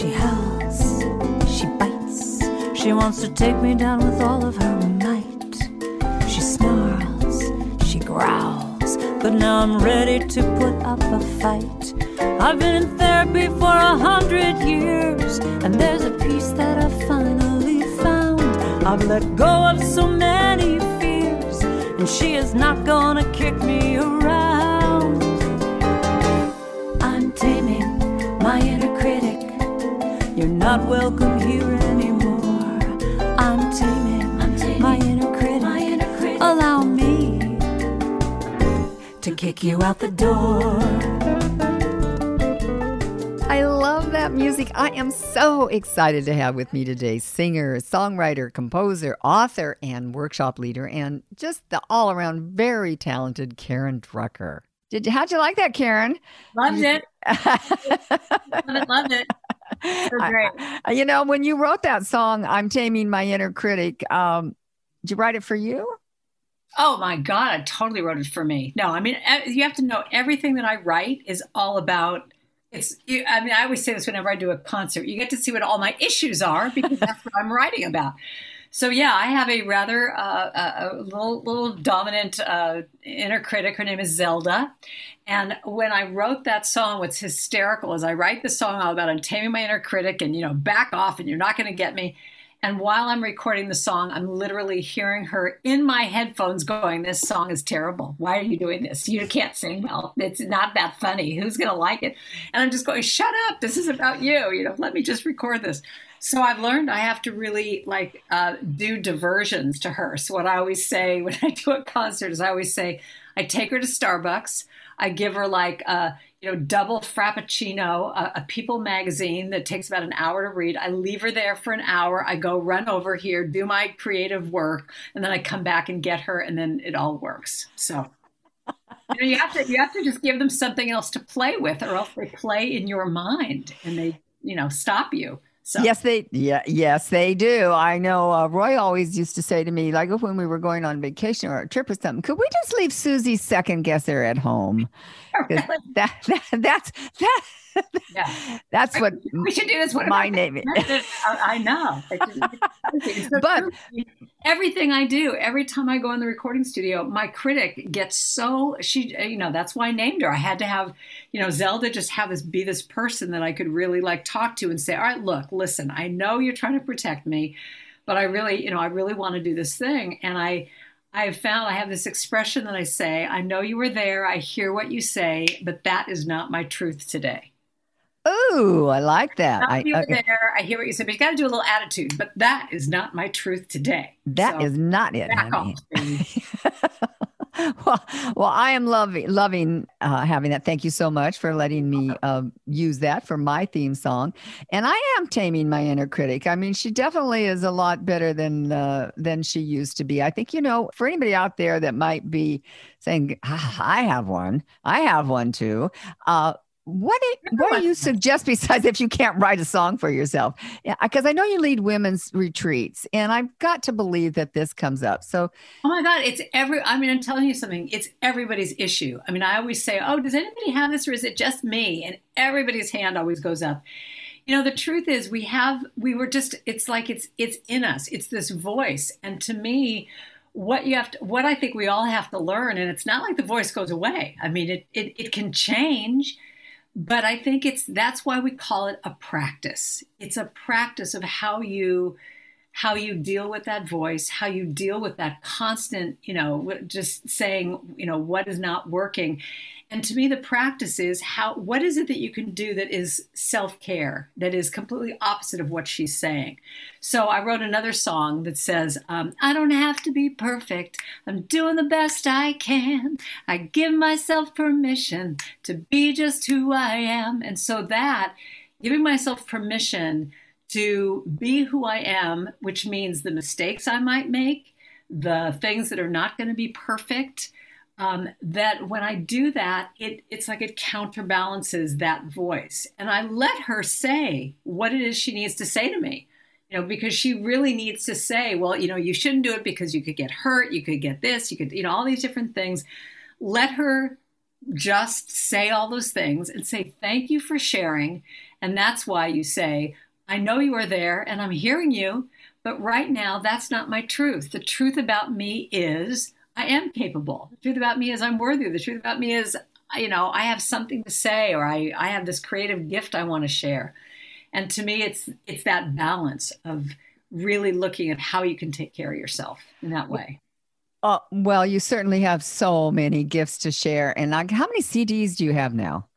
She howls, she bites, she wants to take me down with all of her might. She snarls, she growls, but now I'm ready to put up a fight. I've been in therapy for a hundred years, and there's a piece that I finally found. I've let go of so many fears, and she is not gonna kick not welcome here anymore. I'm taming, my, inner critic. Allow me to kick you out the door. I love that music. I am so excited to have with me today singer, songwriter, composer, author, and workshop leader, and just the all around very talented Karen Drucker. Did you, how'd you like that, Karen? Loved it. loved it. Loved it. I- you know, when you wrote that song, I'm Taming My Inner Critic, um, did you write it for you? Oh my God, I totally wrote it for me. No, I mean, you have to know everything that I write is all about. It's, you, I mean, I always say this whenever I do a concert. You get to see what all my issues are because that's what I'm writing about. So yeah, I have a rather uh, a, little little dominant uh, inner critic. Her name is Zelda, and when I wrote that song, what's hysterical is I write the song all about taming my inner critic, and you know, back off, and you're not going to get me. And while I'm recording the song, I'm literally hearing her in my headphones going, This song is terrible. Why are you doing this? You can't sing well. It's not that funny. Who's going to like it? And I'm just going, Shut up. This is about you. You know, let me just record this. So I've learned I have to really like uh, do diversions to her. So what I always say when I do a concert is I always say, I take her to Starbucks. I give her like a you know double frappuccino, a, a People magazine that takes about an hour to read. I leave her there for an hour. I go run over here, do my creative work, and then I come back and get her, and then it all works. So. You, know, you have to you have to just give them something else to play with, or else they play in your mind and they you know stop you. So Yes, they yeah, yes, they do. I know uh, Roy always used to say to me, like when we were going on vacation or a trip or something, could we just leave Susie's second guesser at home? 'Cause That, that that's that Yeah. that's what we should do this. What my name is. I know. So But- true. everything I do, every time I go in the recording studio, my critic gets so she, you know, that's why I named her. I had to have, you know, Zelda just have this be this person that I could really like talk to and say, all right, look, listen, I know you're trying to protect me, but I really, you know, I really want to do this thing, and I. I have found I have this expression that I say, I know you were there, I hear what you say, but that is not my truth today. Ooh, I like that. I, you okay. there. I hear what you said, but you got to do a little attitude. But that is not my truth today. That So, is not it. back honey. off. well, well, I am loving loving uh, having that. Thank you so much for letting me um, use that for my theme song. And I am taming my inner critic. I mean, she definitely is a lot better than uh, than she used to be. I think you know, for anybody out there that might be saying, ah, "I have one. I have one too." What do, what do you suggest besides if you can't write a song for yourself? Yeah, because I know you lead women's retreats, and I've got to believe that this comes up. So Oh my God, it's every, I mean, I'm telling you something, it's everybody's issue. I mean, I always say, oh, does anybody have this or is it just me? And everybody's hand always goes up. You know, the truth is we have, we were just, it's like it's, it's in us. It's this voice. And to me, what you have to, what I think we all have to learn, and it's not like the voice goes away. I mean, it, it, it can change, but I think it's, that's why we call it a practice. It's a practice of how you, how you deal with that voice, how you deal with that constant, you know, just saying, you know, what is not working. And to me, the practice is how, what is it that you can do that is self care, that is completely opposite of what she's saying? So I wrote another song that says, um, I don't have to be perfect. I'm doing the best I can. I give myself permission to be just who I am. And so that, giving myself permission to be who I am, which means the mistakes I might make, the things that are not going to be perfect. Um, that when I do that, it, it's like it counterbalances that voice. And I let her say what it is she needs to say to me, you know, because she really needs to say, well, you know, you shouldn't do it because you could get hurt, you could get this, you could, you know, all these different things. Let her just say all those things and say thank you for sharing. And that's why you say, I know you are there and I'm hearing you, but right now that's not my truth. The truth about me is I am capable. The truth about me is I'm worthy. The truth about me is, you know, I have something to say or I, I have this creative gift I want to share. And to me, it's it's that balance of really looking at how you can take care of yourself in that way. Uh, well, you certainly have so many gifts to share. And like, how many CDs do you have now?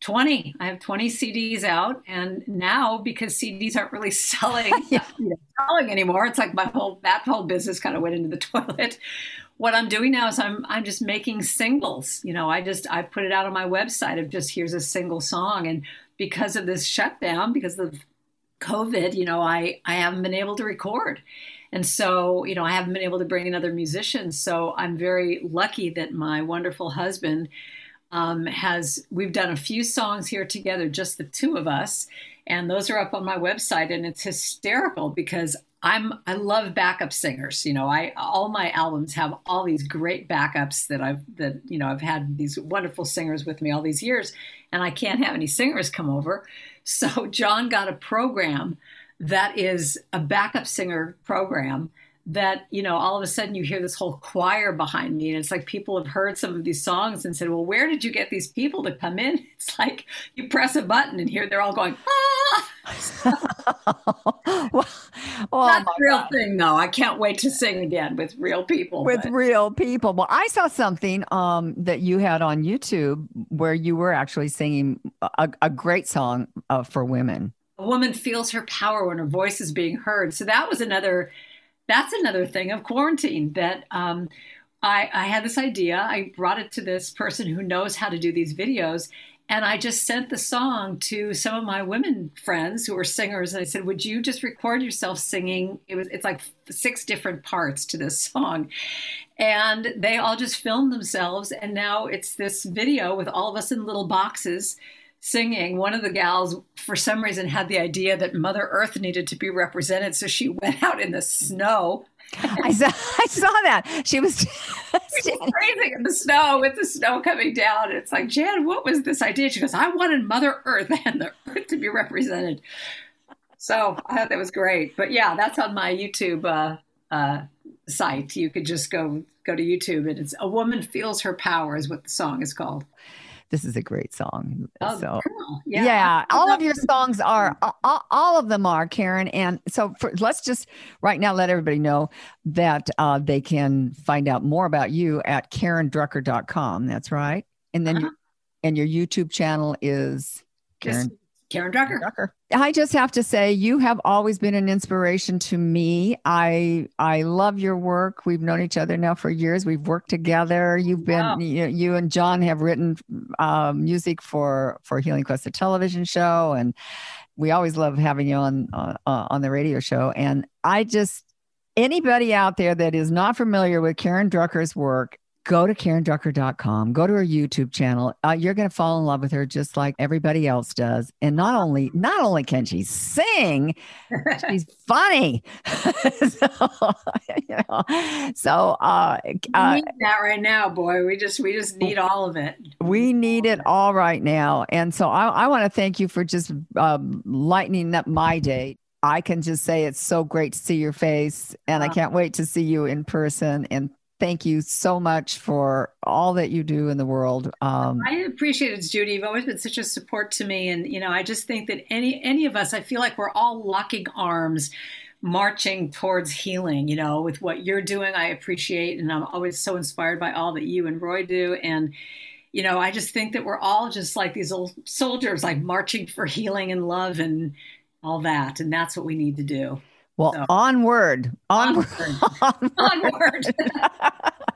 20. I have 20 CDs out. And now, because CDs aren't really selling, yeah. selling anymore, it's like my whole, that whole business kind of went into the toilet. What I'm doing now is I'm, I'm just making singles. You know, I just, I put it out on my website of just here's a single song. And because of this shutdown, because of COVID, you know, I, I haven't been able to record. And so, you know, I haven't been able to bring in other musicians. So I'm very lucky that my wonderful husband um, has, we've done a few songs here together, just the two of us. And those are up on my website. And it's hysterical because I'm, I love backup singers. You know, I, all my albums have all these great backups that I've, that, you know, I've had these wonderful singers with me all these years and I can't have any singers come over. So John got a program that is a backup singer program that you know all of a sudden you hear this whole choir behind me and it's like people have heard some of these songs and said well where did you get these people to come in it's like you press a button and here they're all going ah well, oh that's a real God. thing though i can't wait to sing again with real people with but. real people well i saw something um, that you had on youtube where you were actually singing a, a great song uh, for women a woman feels her power when her voice is being heard. So that was another. That's another thing of quarantine that um, I, I had this idea. I brought it to this person who knows how to do these videos, and I just sent the song to some of my women friends who are singers. And I said, "Would you just record yourself singing?" It was it's like six different parts to this song, and they all just filmed themselves. And now it's this video with all of us in little boxes singing, one of the gals, for some reason, had the idea that Mother Earth needed to be represented. So she went out in the snow. I saw, I saw that. She was crazy in the snow with the snow coming down. It's like, Jan, what was this idea? She goes, I wanted Mother Earth and the Earth to be represented. So I thought that was great. But yeah, that's on my YouTube uh, uh, site. You could just go go to YouTube and it's A Woman Feels Her Power is what the song is called this is a great song. Oh, so cool. yeah, yeah all of your songs are all, all, of them are Karen. And so for, let's just right now let everybody know that uh, they can find out more about you at karendrucker.com. That's right. And then uh-huh. your, and your YouTube channel is Karen. Karen Drucker. Drucker. I just have to say, you have always been an inspiration to me. I I love your work. We've known each other now for years. We've worked together. You've been wow. you, you, and John have written um, music for for Healing Quest, the television show, and we always love having you on uh, on the radio show. And I just anybody out there that is not familiar with Karen Drucker's work, go to karendrucker.com go to her youtube channel. Uh, you're going to fall in love with her just like everybody else does. And not only not only can she sing she's funny. So, you know, so uh, uh, need that right now boy. We just we just need all of it. We need it all right now. And so i, I want to thank you for just um, lightening up my day. I can just say it's so great to see your face, and I can't wait to see you in person. And thank you so much for all that you do in the world. Um, I appreciate it, Judy. You've always been such a support to me, and you know, I just think that any any of us, I feel like we're all locking arms, marching towards healing. You know, with what you're doing, I appreciate, and I'm always so inspired by all that you and Roy do, and. You know, I just think that we're all just like these old soldiers, like marching for healing and love and all that. And that's what we need to do. Well, onward, onward, onward. onward.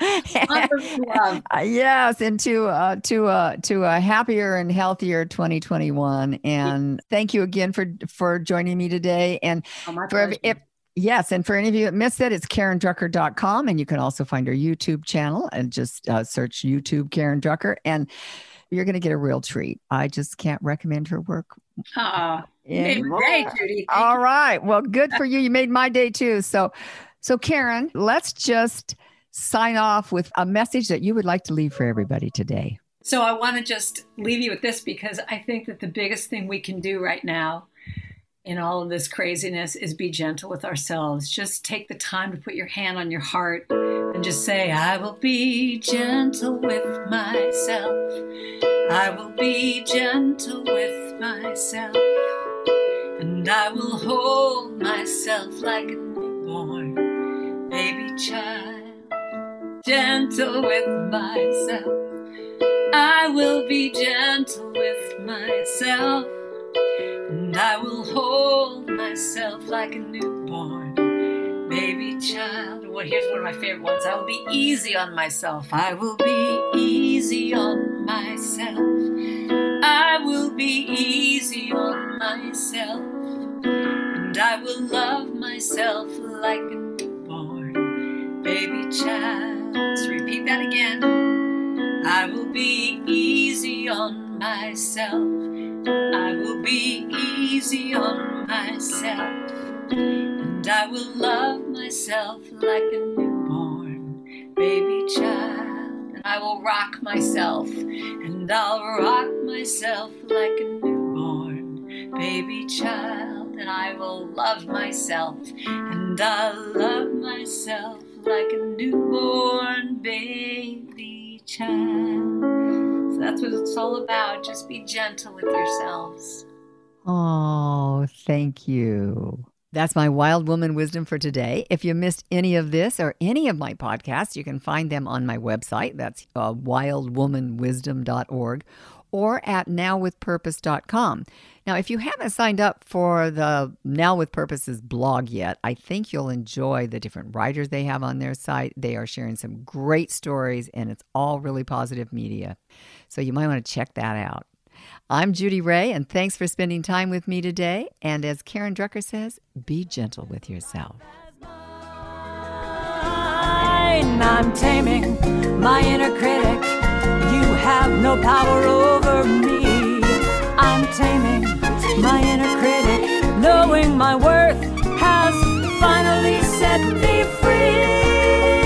and, uh, yes, into uh, to uh, to a happier and healthier 2021. And thank you again for for joining me today. And oh, for if, Yes, and for any of you that missed it, it's KarenDrucker.com, and you can also find her YouTube channel and just uh, search YouTube Karen Drucker, and you're going to get a real treat. I just can't recommend her work. Uh, made my day, Judy. Thank All Well, good for you. You made my day too. So, so Karen, let's just sign off with a message that you would like to leave for everybody today. So I want to just leave you with this because I think that the biggest thing we can do right now in all of this craziness is be gentle with ourselves. Just take the time to put your hand on your heart and just say, I will be gentle with myself. I will be gentle with myself. And I will hold myself like a newborn baby child. Gentle with myself. I will be gentle with myself. And I will hold myself like a newborn baby child. Well, here's one of my favorite ones. I will be easy on myself. I will be easy on myself. I will be easy on myself. And I will love myself like a newborn baby child. Let's repeat that again. I will be easy on myself. I will be easy on myself, and I will love myself like a newborn baby child. And I will rock myself, and I'll rock myself like a newborn baby child. And I will love myself, and I'll love myself like a newborn baby child that's what it's all about. Just be gentle with yourselves. Oh, thank you. That's my wild woman wisdom for today. If you missed any of this or any of my podcasts, you can find them on my website. That's uh, wildwomanwisdom.org or at nowwithpurpose.com. Now, if you haven't signed up for the Now with Purposes blog yet, I think you'll enjoy the different writers they have on their site. They are sharing some great stories, and it's all really positive media. So you might want to check that out. I'm Judy Ray, and thanks for spending time with me today. And as Karen Drucker says, be gentle with yourself. I'm taming my inner critic have no power over me. I'm taming my inner critic, knowing my worth has finally set me free.